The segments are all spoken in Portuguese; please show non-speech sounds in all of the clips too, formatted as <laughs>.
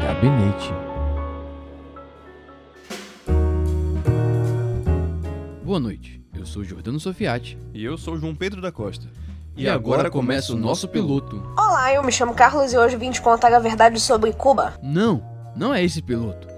Gabinete. Boa noite, eu sou Jordano Sofiati E eu sou o João Pedro da Costa. e, agora começa o nosso piloto. Olá, eu me chamo Carlos e hoje vim te contar a verdade sobre Cuba. Não, não é esse piloto.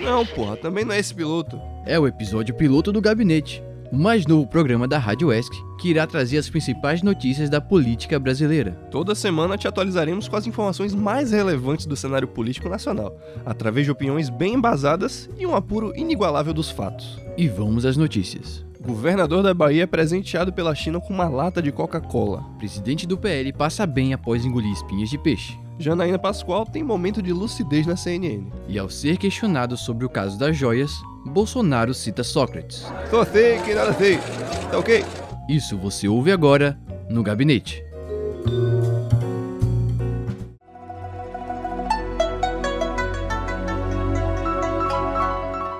Não, porra, também não é esse piloto. É o episódio piloto do Gabinete, o mais novo programa da Rádio ESC que irá trazer as principais notícias da política brasileira. Toda semana te atualizaremos com as informações mais relevantes do cenário político nacional, através de opiniões bem embasadas e um apuro inigualável dos fatos. E vamos às notícias. Governador da Bahia é presenteado pela China com uma lata de Coca-Cola. Presidente do PL passa bem após engolir espinhas de peixe. Janaína Pascoal tem momento de lucidez na CNN. E ao ser questionado sobre o caso das joias, Bolsonaro cita Sócrates. Tô fake, nada fake. Tá ok? Isso você ouve agora no Gabinete.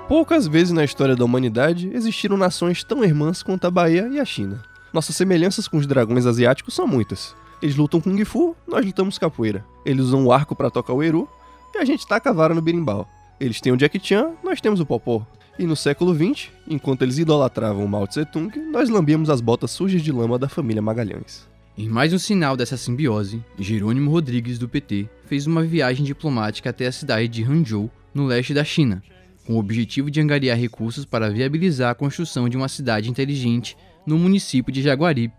Poucas vezes na história da humanidade existiram nações tão irmãs quanto a Bahia e a China. Nossas semelhanças com os dragões asiáticos são muitas. Eles lutam Kung Fu, nós lutamos capoeira. Eles usam o arco para tocar o Eru e a gente taca a vara no birimbau. Eles têm o Jack Chan, nós temos o Popó. E no século XX, enquanto eles idolatravam Mao Tse Tung, nós lambíamos as botas sujas de lama da família Magalhães. Em mais um sinal dessa simbiose, Jerônimo Rodrigues, do PT, fez uma viagem diplomática até a cidade de Hangzhou, no leste da China, com o objetivo de angariar recursos para viabilizar a construção de uma cidade inteligente no município de Jaguaribe,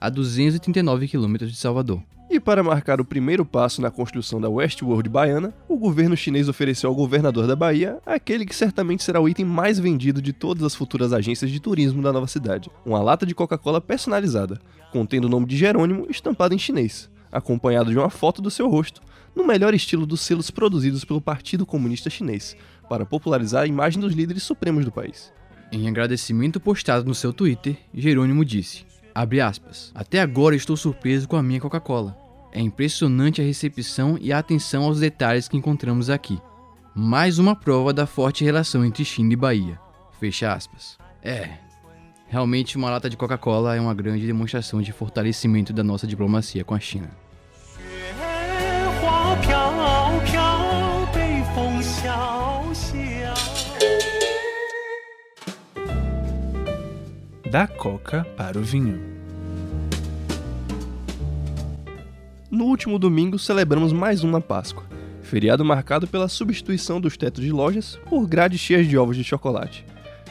a 239 quilômetros de Salvador. E para marcar o primeiro passo na construção da Westworld baiana, o governo chinês ofereceu ao governador da Bahia aquele que certamente será o item mais vendido de todas as futuras agências de turismo da nova cidade: uma lata de Coca-Cola personalizada, contendo o nome de Jerônimo estampado em chinês, acompanhado de uma foto do seu rosto, no melhor estilo dos selos produzidos pelo Partido Comunista Chinês, para popularizar a imagem dos líderes supremos do país. Em agradecimento postado no seu Twitter, Jerônimo disse. Até agora estou surpreso com a minha Coca-Cola. É impressionante a recepção e a atenção aos detalhes que encontramos aqui. Mais uma prova da forte relação entre China e Bahia. Fecha aspas. É. Realmente uma lata de Coca-Cola é uma grande demonstração de fortalecimento da nossa diplomacia com a China. Da coca para o vinho. No último domingo celebramos mais uma Páscoa, feriado marcado pela substituição dos tetos de lojas por grades cheias de ovos de chocolate,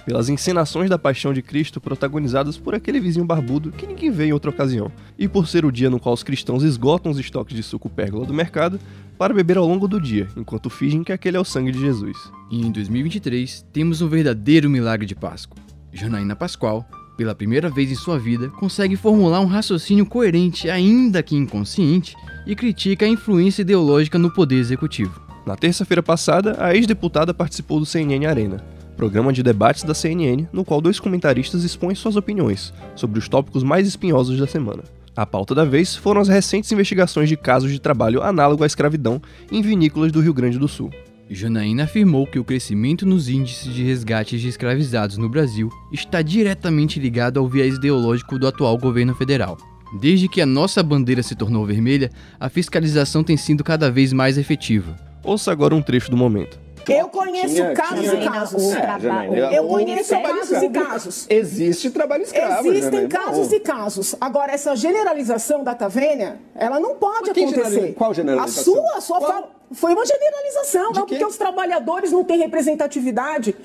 pelas encenações da Paixão de Cristo protagonizadas por aquele vizinho barbudo que ninguém vê em outra ocasião, e por ser o dia no qual os cristãos esgotam os estoques de suco pérgola do mercado para beber ao longo do dia, enquanto fingem que aquele é o sangue de Jesus. E em 2023 temos um verdadeiro milagre de Páscoa. Janaína Pascoal, pela primeira vez em sua vida, consegue formular um raciocínio coerente, ainda que inconsciente, e critica a influência ideológica no poder executivo. Na terça-feira passada, a ex-deputada participou do CNN Arena, programa de debates da CNN, no qual dois comentaristas expõem suas opiniões sobre os tópicos mais espinhosos da semana. A pauta da vez foram as recentes investigações de casos de trabalho análogo à escravidão em vinícolas do Rio Grande do Sul. Janaína afirmou que o crescimento nos índices de resgates de escravizados no Brasil está diretamente ligado ao viés ideológico do atual governo federal. Desde que a nossa bandeira se tornou vermelha, a fiscalização tem sido cada vez mais efetiva. Ouça agora um trecho do momento. Eu conheço Tinha- casos tinha- e casos. É, Janaína, Eu o conheço trabalho casos e escravo- casos. Existe trabalho escravo. Existem Janaína. casos e casos. Agora, essa generalização da Tavênia, ela não pode acontecer. generaliza- qual generalização? A sua, a sua Qual? fala foi uma generalização, De não quê? porque os trabalhadores não têm representatividade.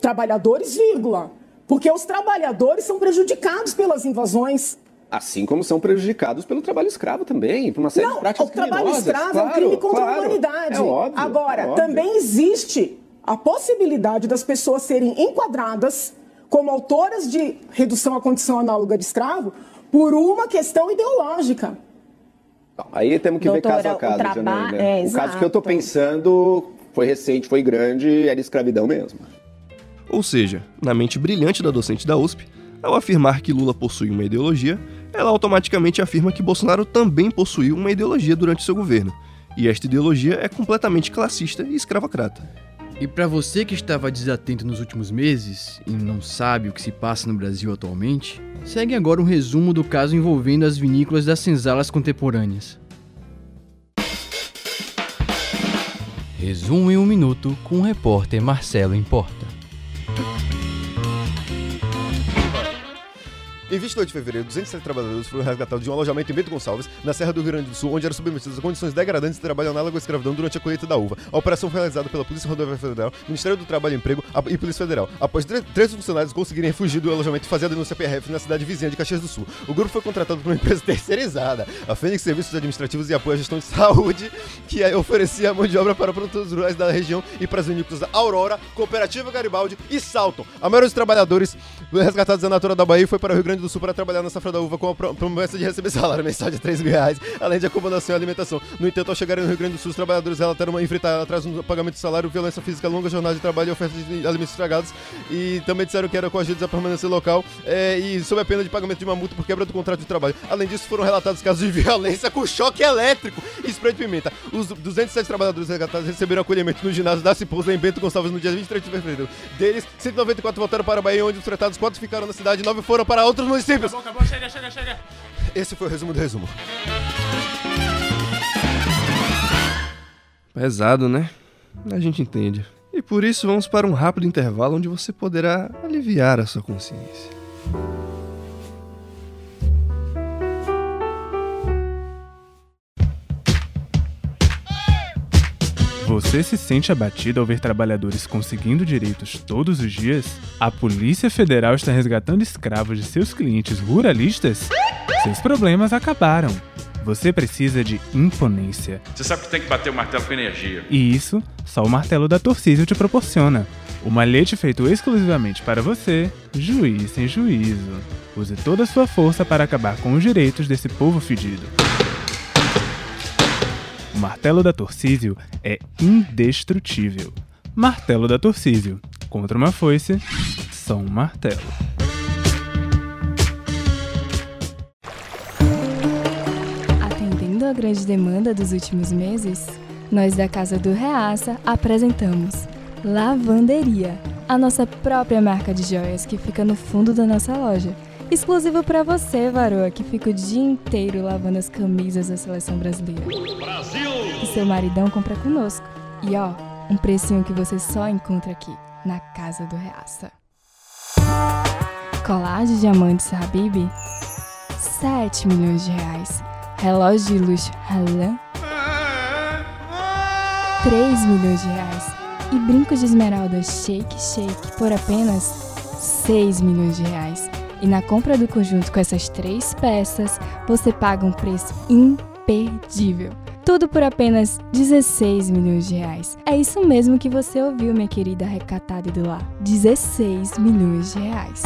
Trabalhadores, vírgula. Porque os trabalhadores são prejudicados pelas invasões. Assim como são prejudicados pelo trabalho escravo também, por uma série de Não, práticas o trabalho escravo é um Claro, crime contra claro. a humanidade. É óbvio, Agora, é óbvio. também existe a possibilidade das pessoas serem enquadradas como autoras de redução à condição análoga de escravo por uma questão ideológica. Bom, Aí temos que ver Doutora, caso a o caso, traba- Janaína. é, o caso que eu tô exato. pensando foi recente, foi grande, era escravidão mesmo. Ou seja, na mente brilhante da docente da USP, ao afirmar que Lula possui uma ideologia, ela automaticamente afirma que Bolsonaro também possuiu uma ideologia durante seu governo, e esta ideologia é completamente classista e escravocrata. E para você que estava desatento nos últimos meses e não sabe o que se passa no Brasil atualmente, segue agora um resumo do caso envolvendo as vinícolas das senzalas contemporâneas. Resumo em um minuto com o repórter Marcelo Importa. Em 22 de fevereiro, 207 trabalhadores foram resgatados de um alojamento em Bento Gonçalves, na Serra do Rio Grande do Sul, onde eram submetidos a condições degradantes de trabalho análogo à escravidão durante a colheita da uva. A operação foi realizada pela Polícia Rodoviária Federal, Ministério do Trabalho e Emprego e Polícia Federal. Após três funcionários conseguirem fugir do alojamento e fazer a denúncia PRF na cidade vizinha de Caxias do Sul. O grupo foi contratado por uma empresa <laughs> terceirizada, a Fênix Serviços Administrativos e Apoio à Gestão de Saúde, que oferecia mão de obra para produtores rurais da região e para as vinícolas da Aurora, Cooperativa Garibaldi e Salton. A maioria dos trabalhadores resgatados da Natura da Bahia foi para o Rio Grande do Sul para trabalhar nessa safra da uva com a promessa de receber salário mensal de 3 mil reais, além de acomodação e alimentação. No entanto, ao chegarem no Rio Grande do Sul, os trabalhadores relataram enfrentar atraso no pagamento de salário, violência física, longa jornada de trabalho e oferta de alimentos estragados. E também disseram que eram coagidos a permanecer local é, e sob a pena de pagamento de uma multa por quebra do contrato de trabalho. Além disso, foram relatados casos de <laughs> violência com choque elétrico e spray de pimenta. Os 207 trabalhadores resgatados receberam acolhimento no ginásio da Cipusa em Bento Gonçalves no dia 23 de fevereiro. Deles, 194 voltaram para a Bahia, onde os tratados 4 ficaram na cidade e 9 foram para outros municípios. Acabou, acabou, chega, chega, chega. Esse foi o resumo do resumo. Pesado, né? A gente entende. E por isso vamos para um rápido intervalo onde você poderá aliviar a sua consciência. Você se sente abatido ao ver trabalhadores conseguindo direitos todos os dias? A Polícia Federal está resgatando escravos de seus clientes ruralistas? Seus problemas acabaram. Você precisa de imponência. Você sabe que tem que bater o martelo com energia. E isso só o martelo da Torcísio te proporciona. O malhete feito exclusivamente para você, juiz sem juízo. Use toda a sua força para acabar com os direitos desse povo fedido. Martelo da Torcísio é indestrutível. Martelo da Torcísio. Contra uma foice, só um martelo. Atendendo à grande demanda dos últimos meses, nós da Casa do Reaça apresentamos Lavanderia, a nossa própria marca de joias que fica no fundo da nossa loja. Exclusivo para você, varoa, que fica o dia inteiro lavando as camisas da seleção brasileira. Brasil! E seu maridão compra conosco. E ó, um precinho que você só encontra aqui, na Casa do Reaça. Colar de diamantes Habib, 7 milhões de reais. Relógio de luxo Halan, 3 milhões de reais. E brincos de esmeralda Shake Shake por apenas 6 milhões de reais. E na compra do conjunto com essas três peças, você paga um preço imperdível. Tudo por apenas 16 milhões de reais. É isso mesmo que você ouviu, minha querida recatada do lar. 16 milhões de reais.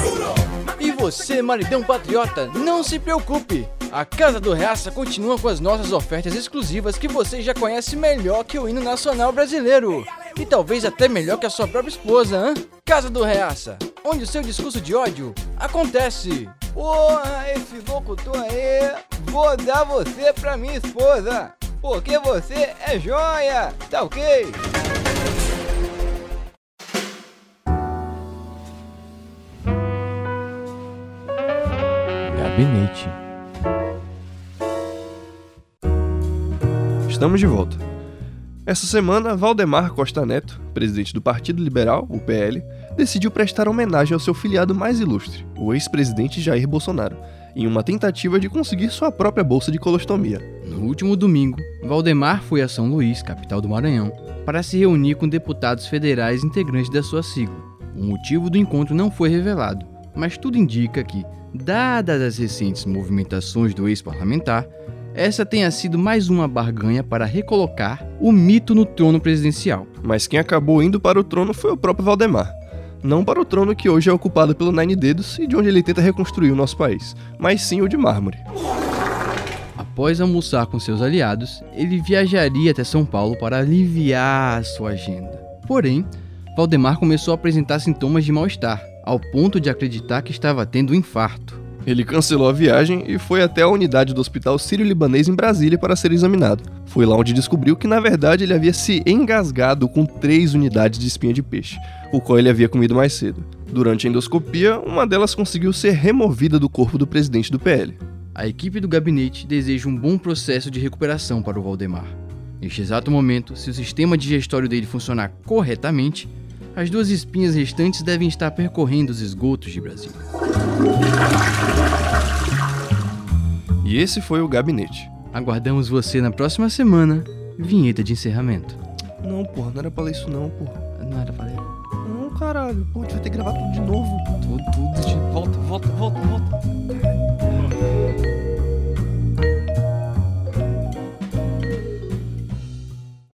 E você, maridão patriota, não se preocupe! A Casa do Reaça continua com as nossas ofertas exclusivas que você já conhece melhor que o hino nacional brasileiro. E talvez até melhor que a sua própria esposa, hein? Casa do Reaça, onde o seu discurso de ódio acontece. Porra, esse locutor aí, vou dar você pra minha esposa, porque você é joia, tá ok? Gabinete. Estamos de volta. Essa semana, Valdemar Costa Neto, presidente do Partido Liberal, o PL, decidiu prestar homenagem ao seu filiado mais ilustre, o ex-presidente Jair Bolsonaro, em uma tentativa de conseguir sua própria bolsa de colostomia. No último domingo, Valdemar foi a São Luís, capital do Maranhão, para se reunir com deputados federais integrantes da sua sigla. O motivo do encontro não foi revelado, mas tudo indica que, dadas as recentes movimentações do ex-parlamentar, essa tenha sido mais uma barganha para recolocar o mito no trono presidencial. Mas quem acabou indo para o trono foi o próprio Valdemar. Não para o trono que hoje é ocupado pelo Nine Dedos e de onde ele tenta reconstruir o nosso país, mas sim o de mármore. Após almoçar com seus aliados, ele viajaria até São Paulo para aliviar a sua agenda. Porém, Valdemar começou a apresentar sintomas de mal-estar, ao ponto de acreditar que estava tendo um infarto. Ele cancelou a viagem e foi até a unidade do Hospital Sírio-Libanês em Brasília para ser examinado. Foi lá onde descobriu que, na verdade, ele havia se engasgado com três unidades de espinha de peixe, o qual ele havia comido mais cedo. Durante a endoscopia, uma delas conseguiu ser removida do corpo do presidente do PL. A equipe do gabinete deseja um bom processo de recuperação para o Valdemar. Neste exato momento, se o sistema digestório dele funcionar corretamente, as duas espinhas restantes devem estar percorrendo os esgotos de Brasília. E esse foi o gabinete. Aguardamos você na próxima semana. Vinheta de encerramento. Não, porra, não era pra ler isso não, porra. Não era pra caralho. Gente vai ter que gravar tudo de novo. Tudo, tudo de volta, volta, volta, volta.